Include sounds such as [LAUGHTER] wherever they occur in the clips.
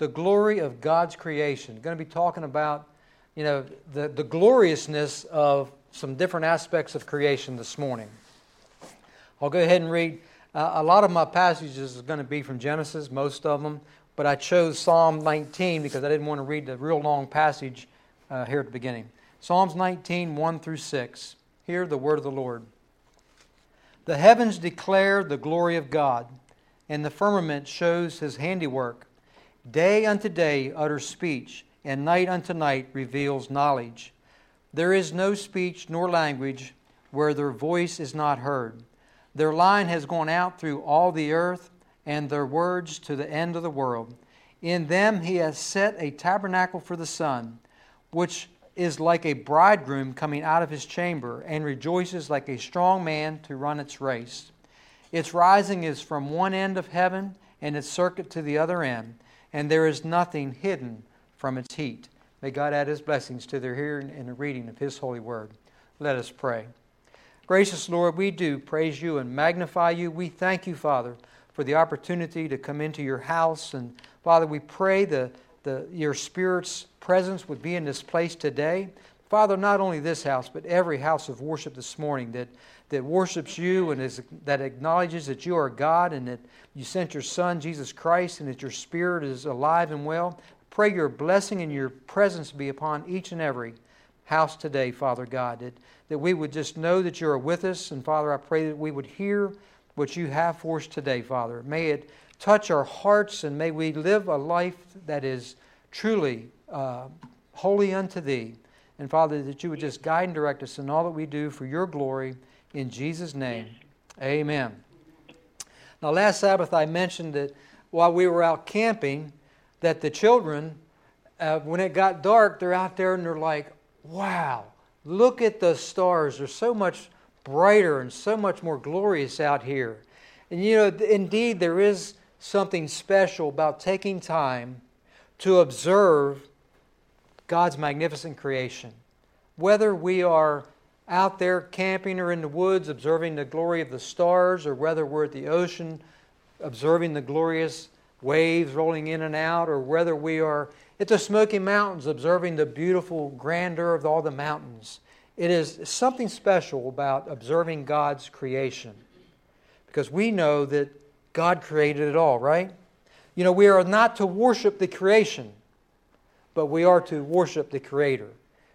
the glory of God's creation. Going to be talking about, you know, the, the gloriousness of some different aspects of creation this morning. I'll go ahead and read. Uh, a lot of my passages are going to be from Genesis, most of them, but I chose Psalm 19 because I didn't want to read the real long passage uh, here at the beginning. Psalms 19, 1 through 6. Hear the word of the Lord. The heavens declare the glory of God, and the firmament shows his handiwork. Day unto day utters speech, and night unto night reveals knowledge. There is no speech nor language where their voice is not heard. Their line has gone out through all the earth, and their words to the end of the world. In them he has set a tabernacle for the sun, which is like a bridegroom coming out of his chamber, and rejoices like a strong man to run its race. Its rising is from one end of heaven, and its circuit to the other end, and there is nothing hidden from its heat. May God add his blessings to their hearing and the reading of his holy word. Let us pray. Gracious Lord, we do praise you and magnify you. We thank you, Father, for the opportunity to come into your house. And Father, we pray that your Spirit's presence would be in this place today. Father, not only this house, but every house of worship this morning that, that worships you and is, that acknowledges that you are God and that you sent your Son, Jesus Christ, and that your Spirit is alive and well. Pray your blessing and your presence be upon each and every house today, Father God, that, that we would just know that you are with us. And Father, I pray that we would hear what you have for us today, Father. May it touch our hearts and may we live a life that is truly uh, holy unto thee. And Father, that you would just guide and direct us in all that we do for your glory. In Jesus' name, amen. Now, last Sabbath I mentioned that while we were out camping, that the children, uh, when it got dark, they're out there and they're like, wow, look at the stars. They're so much brighter and so much more glorious out here. And you know, indeed, there is something special about taking time to observe God's magnificent creation. Whether we are out there camping or in the woods observing the glory of the stars, or whether we're at the ocean observing the glorious waves rolling in and out, or whether we are at the Smoky Mountains observing the beautiful grandeur of all the mountains. It is something special about observing God's creation because we know that God created it all, right? You know, we are not to worship the creation, but we are to worship the Creator.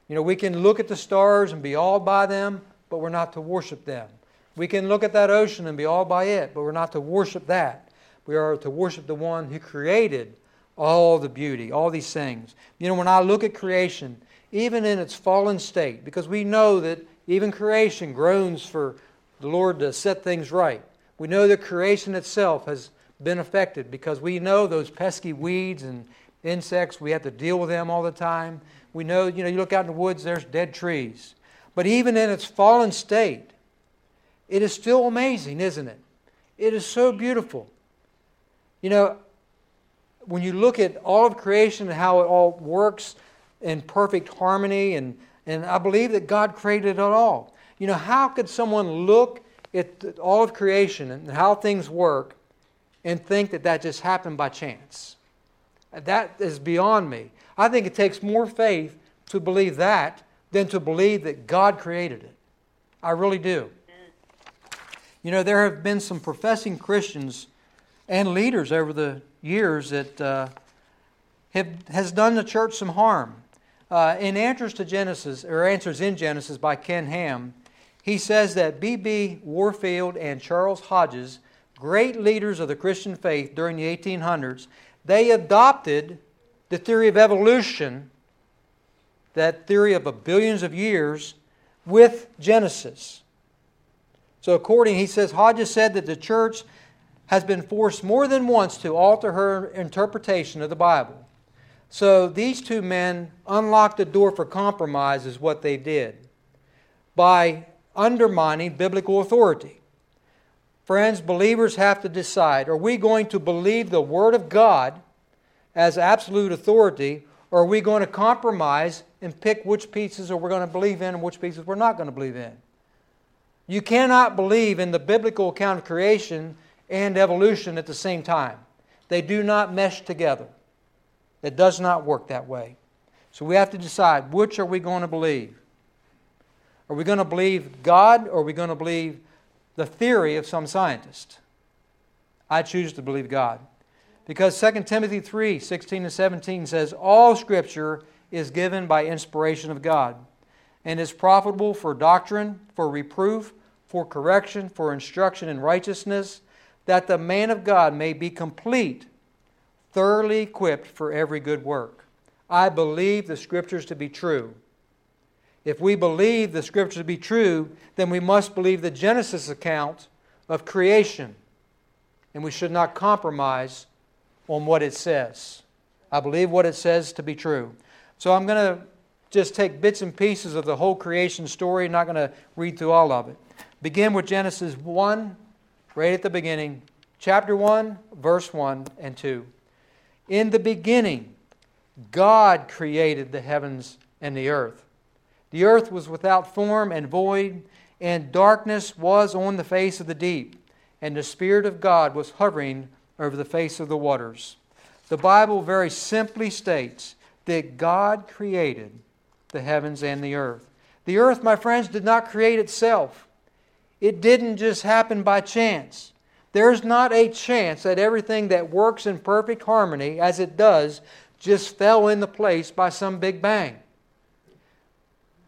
You know, we can look at the stars and be awed by them, but we're not to worship them. We can look at that ocean and be awed by it, but we're not to worship that. We are to worship the one who created all the beauty, all these things. You know, when I look at creation, even in its fallen state, because we know that even creation groans for the Lord to set things right. We know that creation itself has been affected because we know those pesky weeds and insects, we have to deal with them all the time. We know, you know, you look out in the woods, there's dead trees. But even in its fallen state, it is still amazing, isn't it? It is so beautiful. You know, when you look at all of creation and how it all works in perfect harmony, and, and I believe that God created it all. You know, how could someone look at all of creation and how things work and think that that just happened by chance? That is beyond me. I think it takes more faith to believe that than to believe that God created it. I really do. You know, there have been some professing Christians and leaders over the years that uh, have, has done the church some harm. Uh, in Answers to Genesis, or Answers in Genesis by Ken Ham, he says that B.B. Warfield and Charles Hodges, great leaders of the Christian faith during the 1800s, they adopted the theory of evolution, that theory of a billions of years, with Genesis. So, according, he says, Hodges said that the church has been forced more than once to alter her interpretation of the Bible. So these two men unlocked the door for compromise, is what they did, by undermining biblical authority. Friends, believers have to decide are we going to believe the Word of God as absolute authority, or are we going to compromise and pick which pieces we're we going to believe in and which pieces we're not going to believe in? You cannot believe in the biblical account of creation and evolution at the same time. They do not mesh together. It does not work that way. So we have to decide which are we going to believe? Are we going to believe God or are we going to believe the theory of some scientist? I choose to believe God. Because 2 Timothy 3 16 and 17 says, All scripture is given by inspiration of God and is profitable for doctrine, for reproof, for correction, for instruction in righteousness, that the man of God may be complete, thoroughly equipped for every good work. I believe the scriptures to be true. If we believe the scriptures to be true, then we must believe the Genesis account of creation. And we should not compromise on what it says. I believe what it says to be true. So I'm going to just take bits and pieces of the whole creation story. I'm not going to read through all of it. Begin with Genesis 1, right at the beginning. Chapter 1, verse 1 and 2. In the beginning, God created the heavens and the earth. The earth was without form and void, and darkness was on the face of the deep, and the Spirit of God was hovering over the face of the waters. The Bible very simply states that God created the heavens and the earth. The earth, my friends, did not create itself. It didn't just happen by chance. There's not a chance that everything that works in perfect harmony, as it does, just fell into place by some big bang.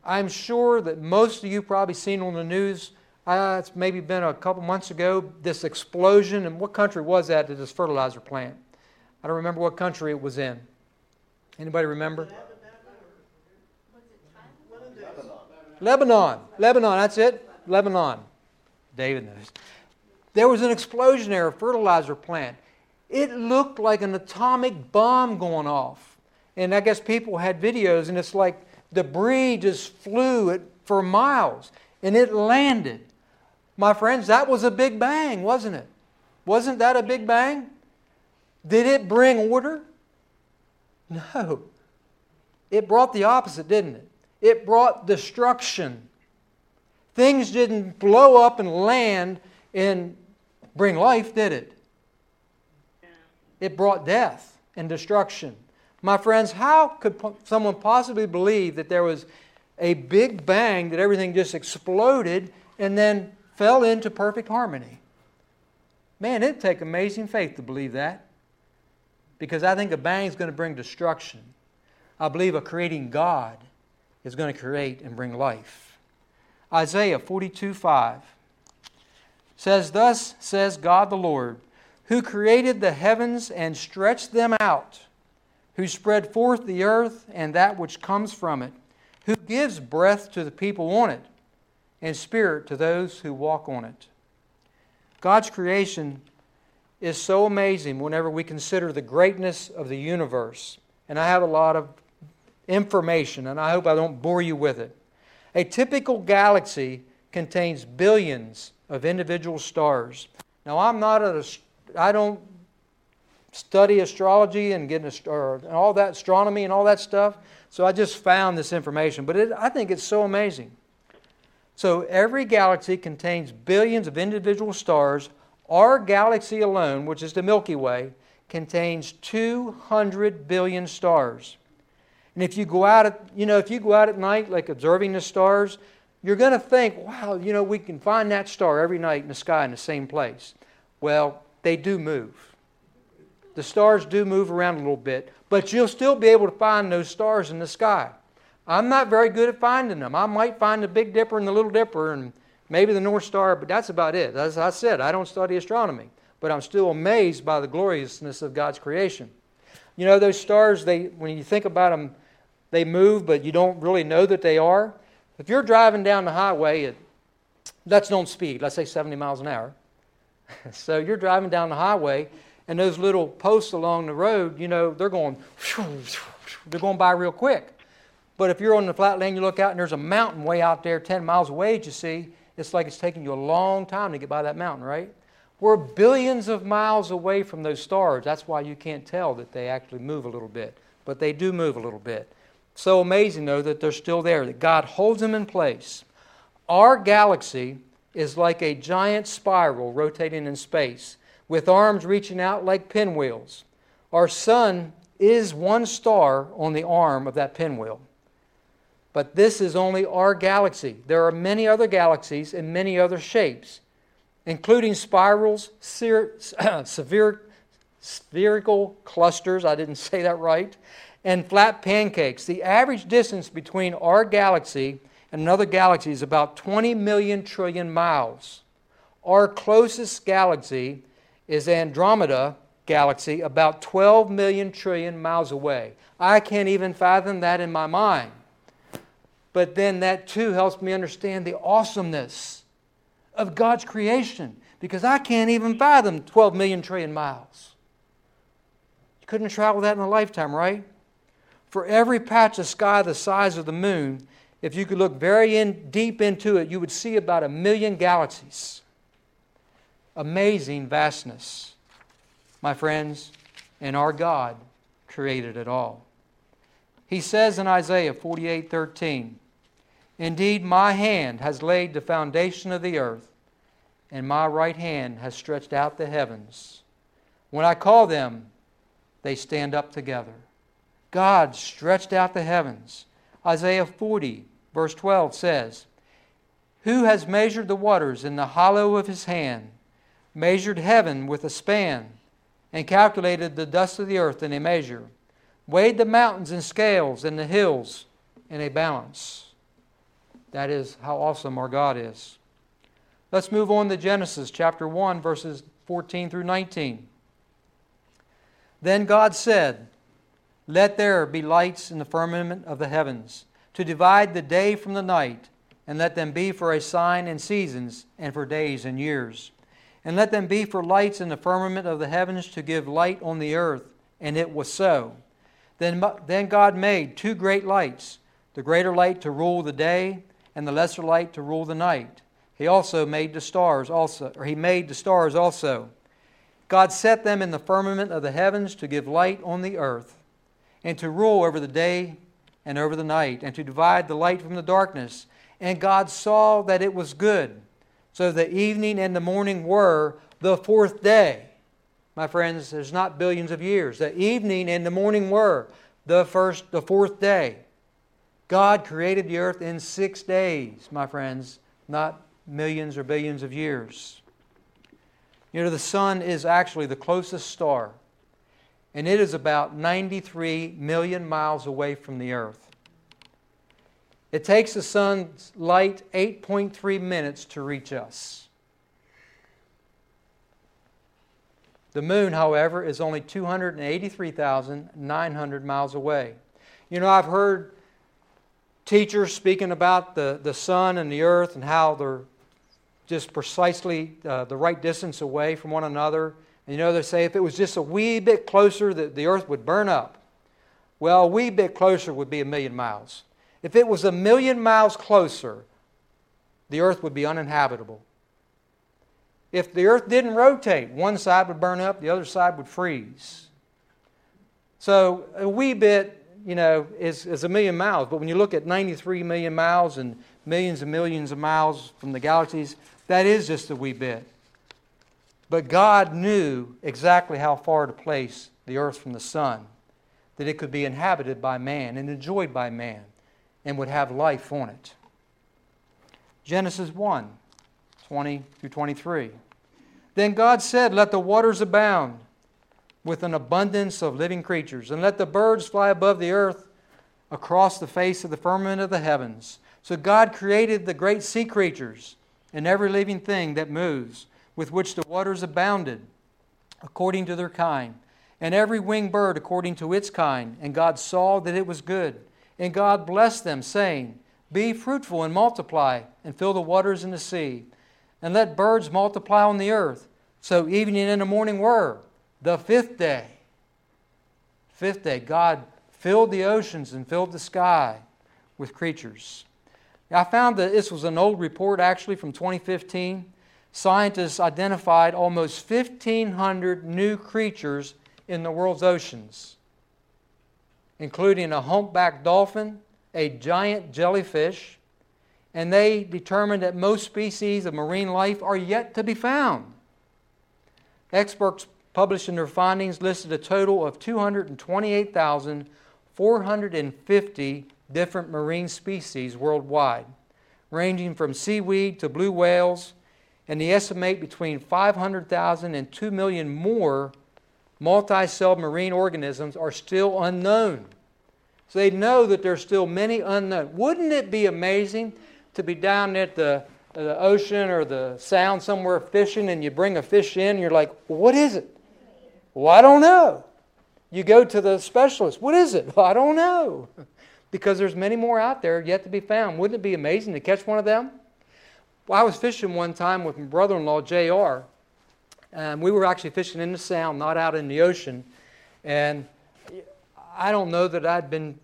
I'm sure that most of you probably seen on the news uh, it's maybe been a couple months ago, this explosion. And what country was that at this fertilizer plant? I don't remember what country it was in. Anybody remember? Lebanon. Lebanon, that's it. Lebanon. David knows. There was an explosion there, a fertilizer plant. It looked like an atomic bomb going off. And I guess people had videos, and it's like debris just flew for miles, and it landed. My friends, that was a big bang, wasn't it? Wasn't that a big bang? Did it bring order? No. It brought the opposite, didn't it? It brought destruction. Things didn't blow up and land and bring life, did it? It brought death and destruction. My friends, how could someone possibly believe that there was a big bang, that everything just exploded, and then fell into perfect harmony. Man, it'd take amazing faith to believe that. Because I think a bang is going to bring destruction. I believe a creating God is going to create and bring life. Isaiah 42 5 says, Thus says God the Lord, who created the heavens and stretched them out, who spread forth the earth and that which comes from it, who gives breath to the people on it and spirit to those who walk on it. God's creation is so amazing whenever we consider the greatness of the universe. And I have a lot of information, and I hope I don't bore you with it. A typical galaxy contains billions of individual stars. Now, I'm not a, I don't study astrology and getting an, or all that astronomy and all that stuff, so I just found this information. But it, I think it's so amazing. So every galaxy contains billions of individual stars. Our galaxy alone, which is the Milky Way, contains 200 billion stars. And if you go out at, you know, if you go out at night like observing the stars, you're going to think, wow, you know, we can find that star every night in the sky in the same place. Well, they do move. The stars do move around a little bit, but you'll still be able to find those stars in the sky. I'm not very good at finding them. I might find the Big Dipper and the Little Dipper and maybe the North Star, but that's about it. As I said, I don't study astronomy, but I'm still amazed by the gloriousness of God's creation. You know, those stars, they, when you think about them, they move, but you don't really know that they are. If you're driving down the highway at, let's don't speed, let's say 70 miles an hour. [LAUGHS] so you're driving down the highway, and those little posts along the road, you know, they're going, they're going by real quick. But if you're on the flat land, you look out and there's a mountain way out there 10 miles away you see, it's like it's taking you a long time to get by that mountain, right? We're billions of miles away from those stars. That's why you can't tell that they actually move a little bit. But they do move a little bit. So amazing, though, that they're still there, that God holds them in place. Our galaxy is like a giant spiral rotating in space, with arms reaching out like pinwheels. Our sun is one star on the arm of that pinwheel. But this is only our galaxy. There are many other galaxies in many other shapes, including spirals, [CLEARS THROAT] severe, spherical clusters, I didn't [LAUGHS] say that right, and flat pancakes. The average distance between our galaxy and another galaxy is about 20 million trillion miles. Our closest galaxy is Andromeda galaxy, about 12 million trillion miles away. I can't even fathom that in my mind. But then that too helps me understand the awesomeness of God's creation because I can't even fathom 12 million trillion miles. You couldn't travel that in a lifetime, right? For every patch of sky the size of the moon, if you could look very in, deep into it, you would see about a million galaxies. Amazing vastness, my friends, and our God created it all. He says in Isaiah 48 13, Indeed, my hand has laid the foundation of the earth, and my right hand has stretched out the heavens. When I call them, they stand up together. God stretched out the heavens. Isaiah 40, verse 12 says, Who has measured the waters in the hollow of his hand, measured heaven with a span, and calculated the dust of the earth in a measure, weighed the mountains in scales and the hills in a balance? That is how awesome our God is. Let's move on to Genesis chapter 1, verses 14 through 19. Then God said, let there be lights in the firmament of the heavens, to divide the day from the night, and let them be for a sign in seasons, and for days and years. And let them be for lights in the firmament of the heavens to give light on the earth. And it was so. Then, then God made two great lights the greater light to rule the day, and the lesser light to rule the night. He also made the stars also, or he made the stars also. God set them in the firmament of the heavens to give light on the earth and to rule over the day and over the night, and to divide the light from the darkness. And God saw that it was good. So the evening and the morning were the fourth day. My friends, there's not billions of years. The evening and the morning were the first, the fourth day. God created the earth in six days, my friends, not millions or billions of years. You know, the sun is actually the closest star and it is about 93 million miles away from the Earth. It takes the sun's light 8.3 minutes to reach us. The moon, however, is only 283,900 miles away. You know, I've heard teachers speaking about the, the sun and the earth and how they're just precisely uh, the right distance away from one another. And you know, they say if it was just a wee bit closer, that the earth would burn up. Well, a wee bit closer would be a million miles. If it was a million miles closer, the earth would be uninhabitable. If the earth didn't rotate, one side would burn up, the other side would freeze. So a wee bit, you know, is, is a million miles. But when you look at 93 million miles and millions and millions of miles from the galaxies, that is just a wee bit. But God knew exactly how far to place the earth from the sun, that it could be inhabited by man and enjoyed by man and would have life on it. Genesis 1 20 through 23. Then God said, Let the waters abound with an abundance of living creatures, and let the birds fly above the earth across the face of the firmament of the heavens. So God created the great sea creatures and every living thing that moves with which the waters abounded, according to their kind, and every winged bird according to its kind. And God saw that it was good. And God blessed them, saying, Be fruitful and multiply, and fill the waters in the sea, and let birds multiply on the earth. So evening and the morning were the fifth day. Fifth day, God filled the oceans and filled the sky with creatures. I found that this was an old report actually from 2015 scientists identified almost 1,500 new creatures in the world's oceans, including a humpback dolphin, a giant jellyfish, and they determined that most species of marine life are yet to be found. Experts published in their findings, listed a total of 228,450 different marine species worldwide, ranging from seaweed to blue whales, and they estimate between 500,000 and 2 million more multi-celled marine organisms are still unknown. So they know that there's still many unknown. Wouldn't it be amazing to be down at the, uh, the ocean or the sound somewhere fishing and you bring a fish in and you're like, what is it? Well, I don't know. You go to the specialist. What is it? Well, I don't know. [LAUGHS] Because there's many more out there yet to be found. Wouldn't it be amazing to catch one of them? Well, I was fishing one time with my brother-in-law, J.R., and we were actually fishing in the sound, not out in the ocean. And I don't know that I'd been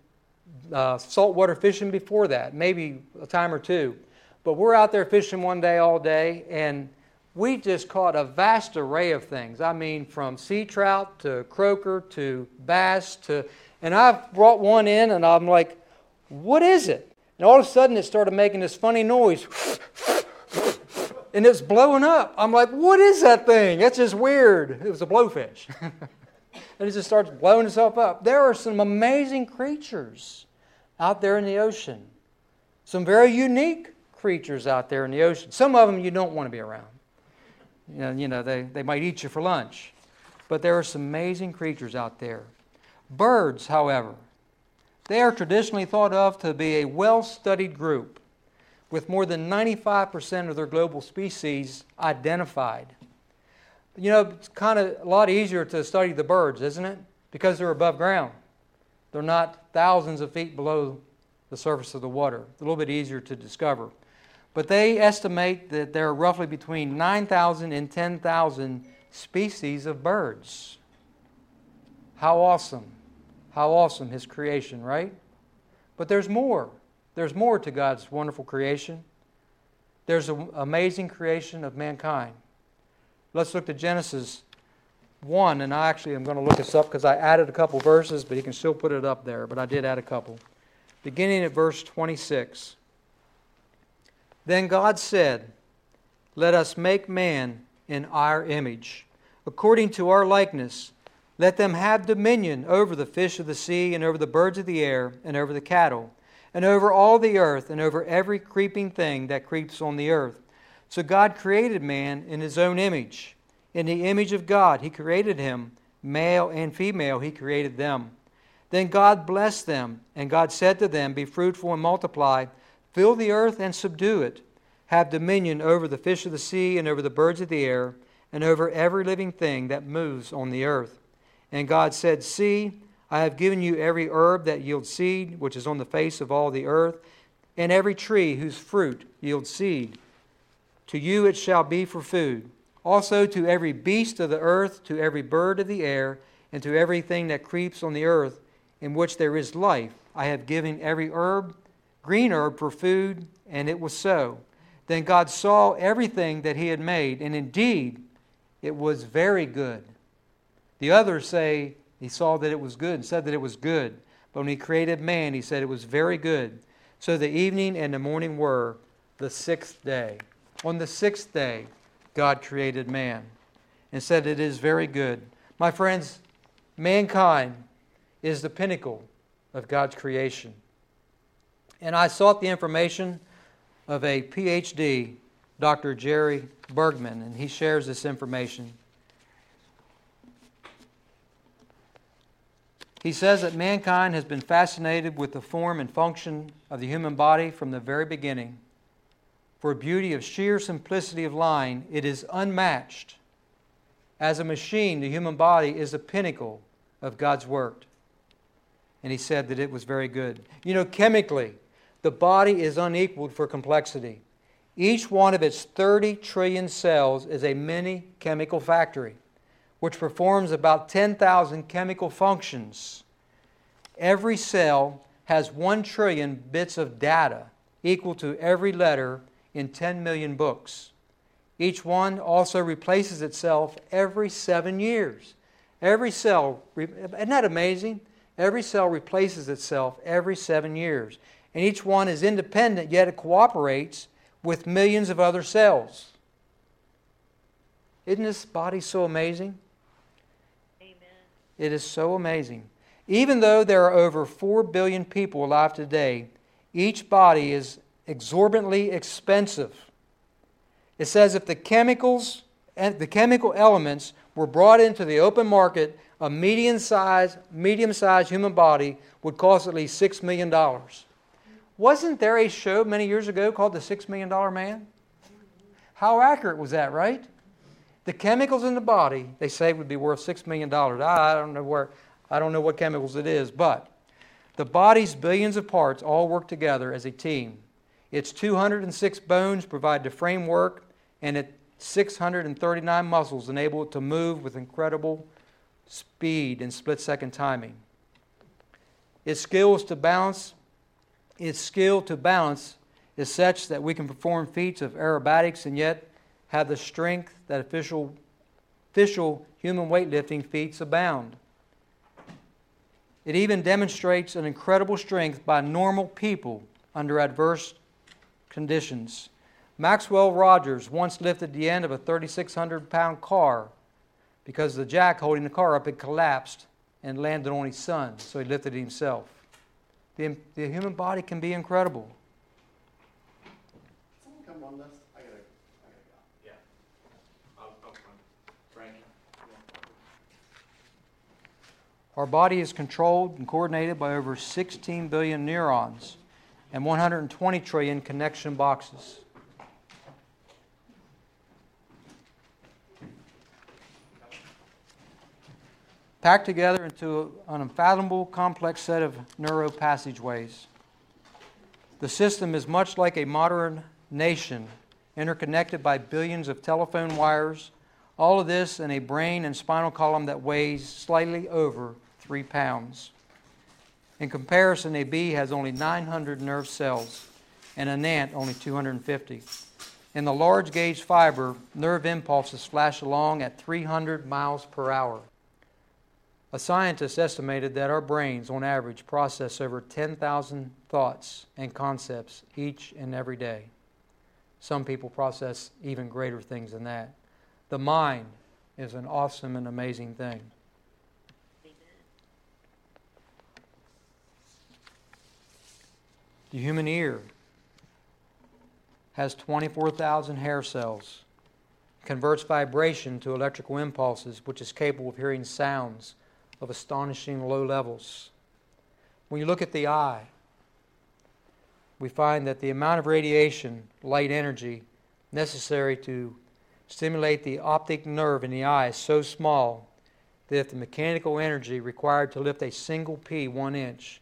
uh, saltwater fishing before that, maybe a time or two. But we're out there fishing one day all day, and we just caught a vast array of things. I mean, from sea trout to croaker to bass to, and I brought one in, and I'm like, what is it? And all of a sudden, it started making this funny noise. And it's blowing up. I'm like, what is that thing? That's just weird. It was a blowfish. [LAUGHS] and it just starts blowing itself up. There are some amazing creatures out there in the ocean. Some very unique creatures out there in the ocean. Some of them you don't want to be around. You know, you know they, they might eat you for lunch. But there are some amazing creatures out there. Birds, however, they are traditionally thought of to be a well studied group with more than 95% of their global species identified. You know, it's kind of a lot easier to study the birds, isn't it? Because they're above ground. They're not thousands of feet below the surface of the water. It's a little bit easier to discover. But they estimate that there are roughly between 9,000 and 10,000 species of birds. How awesome! How awesome His creation, right? But there's more. There's more to God's wonderful creation. There's an amazing creation of mankind. Let's look to Genesis 1, and I actually am going to look this up because I added a couple verses, but you can still put it up there, but I did add a couple. Beginning at verse 26. Then God said, Let us make man in our image, according to our likeness. Let them have dominion over the fish of the sea, and over the birds of the air, and over the cattle and over all the earth, and over every creeping thing that creeps on the earth. So God created man in his own image. In the image of God, he created him. Male and female, he created them. Then God blessed them, and God said to them, Be fruitful and multiply, fill the earth and subdue it. Have dominion over the fish of the sea, and over the birds of the air, and over every living thing that moves on the earth. And God said, See, I have given you every herb that yields seed, which is on the face of all the earth, and every tree whose fruit yields seed. To you it shall be for food. Also to every beast of the earth, to every bird of the air, and to everything that creeps on the earth, in which there is life, I have given every herb, green herb, for food, and it was so. Then God saw everything that he had made, and indeed it was very good. The others say, he saw that it was good and said that it was good. But when he created man, he said it was very good. So the evening and the morning were the sixth day. On the sixth day, God created man and said it is very good. My friends, mankind is the pinnacle of God's creation. And I sought the information of a PhD, Dr. Jerry Bergman, and he shares this information. He says that mankind has been fascinated with the form and function of the human body from the very beginning. For beauty of sheer simplicity of line, it is unmatched. As a machine, the human body is the pinnacle of God's work. And he said that it was very good. You know, chemically, the body is unequaled for complexity. Each one of its 30 trillion cells is a mini chemical factory which performs about 10,000 chemical functions. Every cell has 1 trillion bits of data equal to every letter in 10 million books. Each one also replaces itself every seven years. Every cell, isn't that amazing? Every cell replaces itself every seven years. And each one is independent, yet it cooperates with millions of other cells. Isn't this body so amazing? It is so amazing. Even though there are over 4 billion people alive today, each body is exorbitantly expensive. It says if the chemicals and the chemical elements were brought into the open market, a medium sized medium sized human body would cost at least $6 million. Wasn't there a show many years ago called The Six Million Dollar Man? How accurate was that, right? The chemicals in the body, they say, would be worth $6 million. I don't know where, I don't know what chemicals it is, but the body's billions of parts all work together as a team. Its 206 bones provide the framework, and its 639 muscles enable it to move with incredible speed and split second timing. Its skills to balance, its skill to balance is such that we can perform feats of aerobatics and yet have the strength that official, official human weightlifting feats abound. It even demonstrates an incredible strength by normal people under adverse conditions. Maxwell Rogers once lifted the end of a 3,600 pound car because the jack holding the car up had collapsed and landed on his son, so he lifted it himself. The, the human body can be incredible. Our body is controlled and coordinated by over 16 billion neurons and 120 trillion connection boxes. Packed together into an unfathomable complex set of neuro passageways. The system is much like a modern nation, interconnected by billions of telephone wires, all of this in a brain and spinal column that weighs slightly over three pounds. In comparison, a bee has only 900 nerve cells and an ant only 250. In the large gauge fiber, nerve impulses flash along at 300 miles per hour. A scientist estimated that our brains, on average, process over 10,000 thoughts and concepts each and every day. Some people process even greater things than that. The mind is an awesome and amazing thing. The human ear has 24,000 hair cells, converts vibration to electrical impulses, which is capable of hearing sounds of astonishing low levels. When you look at the eye, we find that the amount of radiation, light energy, necessary to stimulate the optic nerve in the eye is so small that if the mechanical energy required to lift a single pea one inch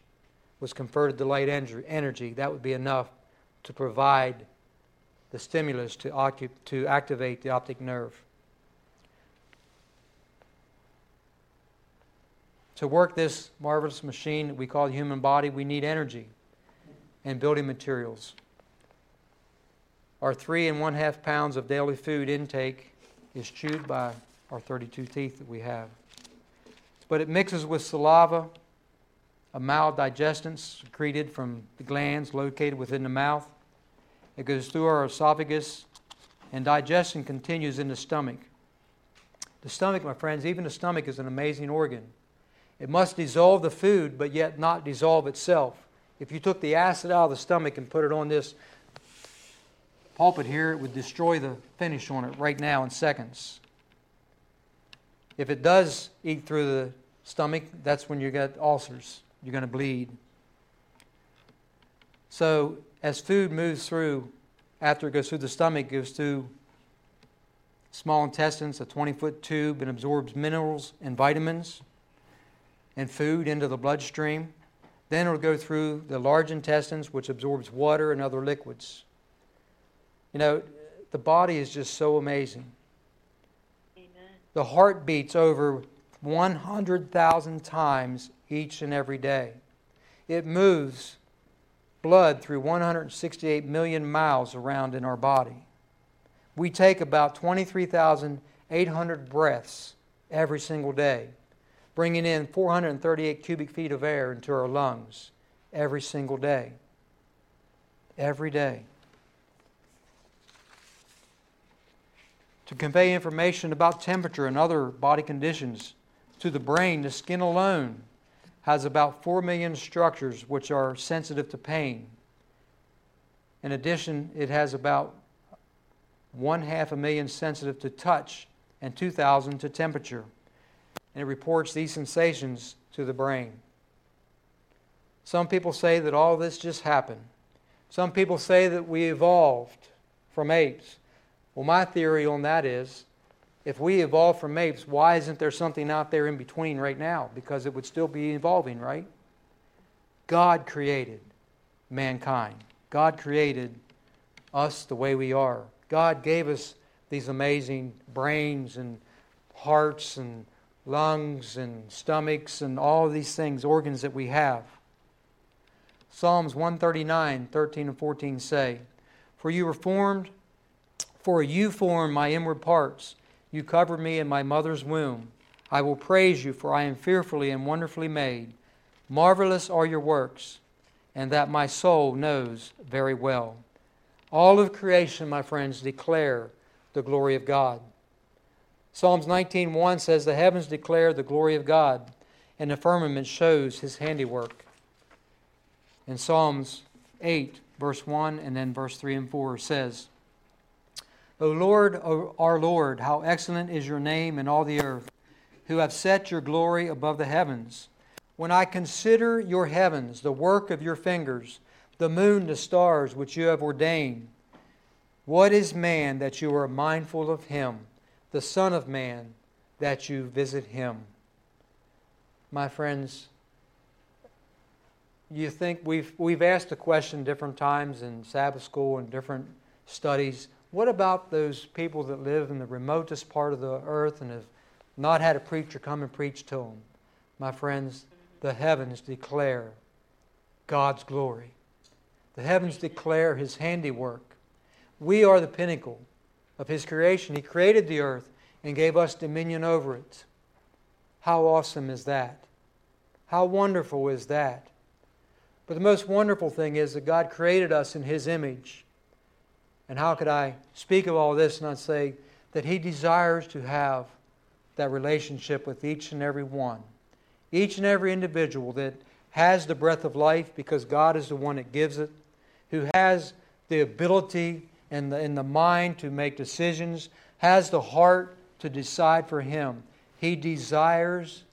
was converted to light energy, that would be enough to provide the stimulus to, to activate the optic nerve. To work this marvelous machine we call the human body, we need energy and building materials. Our three and one half pounds of daily food intake is chewed by our 32 teeth that we have. But it mixes with saliva, a maldigestant secreted from the glands located within the mouth. It goes through our esophagus, and digestion continues in the stomach. The stomach, my friends, even the stomach is an amazing organ. It must dissolve the food, but yet not dissolve itself. If you took the acid out of the stomach and put it on this pulpit here, it would destroy the finish on it right now in seconds. If it does eat through the stomach, that's when you get ulcers you're going to bleed. So, as food moves through, after it goes through the stomach, it goes through small intestines, a 20 foot tube, and absorbs minerals and vitamins and food into the bloodstream. Then it'll go through the large intestines, which absorbs water and other liquids. You know, the body is just so amazing. Amen. The heart beats over 100,000 times each and every day. It moves blood through 168 million miles around in our body. We take about 23,800 breaths every single day, bringing in 438 cubic feet of air into our lungs every single day. Every day. To convey information about temperature and other body conditions to the brain, the skin alone has about 4 million structures which are sensitive to pain. In addition, it has about one half a million sensitive to touch and 2,000 to temperature. And it reports these sensations to the brain. Some people say that all this just happened. Some people say that we evolved from apes. Well, my theory on that is if we evolved from apes, why isn't there something out there in between right now? Because it would still be evolving, right? God created mankind. God created us the way we are. God gave us these amazing brains and hearts and lungs and stomachs and all these things, organs that we have. Psalms 139, 13 and 14 say, For you were formed, for you formed my inward parts. You covered me in my mother's womb. I will praise you, for I am fearfully and wonderfully made. Marvelous are your works, and that my soul knows very well. All of creation, my friends, declare the glory of God. Psalms 19:1 says, "The heavens declare the glory of God, and the firmament shows his handiwork." In Psalms 8, verse 1 and then verse 3 and 4 says, O Lord, o our Lord, how excellent is your name in all the earth, who have set your glory above the heavens. When I consider your heavens, the work of your fingers, the moon, the stars which you have ordained, what is man that you are mindful of him, the Son of Man that you visit him? My friends, you think we've, we've asked the question different times in Sabbath school and different studies. What about those people that live in the remotest part of the earth and have not had a preacher come and preach to them? My friends, the heavens declare God's glory. The heavens declare His handiwork. We are the pinnacle of His creation. He created the earth and gave us dominion over it. How awesome is that? How wonderful is that? But the most wonderful thing is that God created us in His image. And how could I speak of all this and not say that He desires to have that relationship with each and every one? Each and every individual that has the breath of life because God is the one that gives it, who has the ability and the, and the mind to make decisions, has the heart to decide for Him. He desires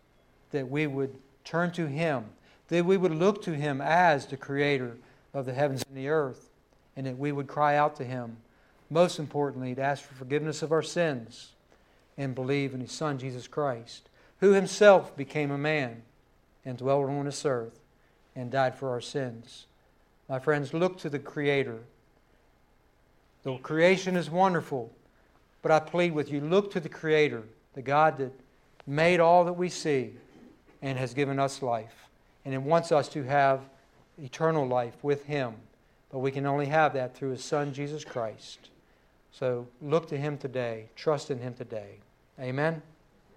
that we would turn to Him that we would look to him as the creator of the heavens and the earth, and that we would cry out to him, most importantly, to ask for forgiveness of our sins and believe in his Son, Jesus Christ, who himself became a man and dwelt on this earth and died for our sins. My friends, look to the Creator. The creation is wonderful, but I plead with you look to the Creator, the God that made all that we see and has given us life and it wants us to have eternal life with Him. But we can only have that through His Son, Jesus Christ. So look to Him today, trust in Him today. Amen.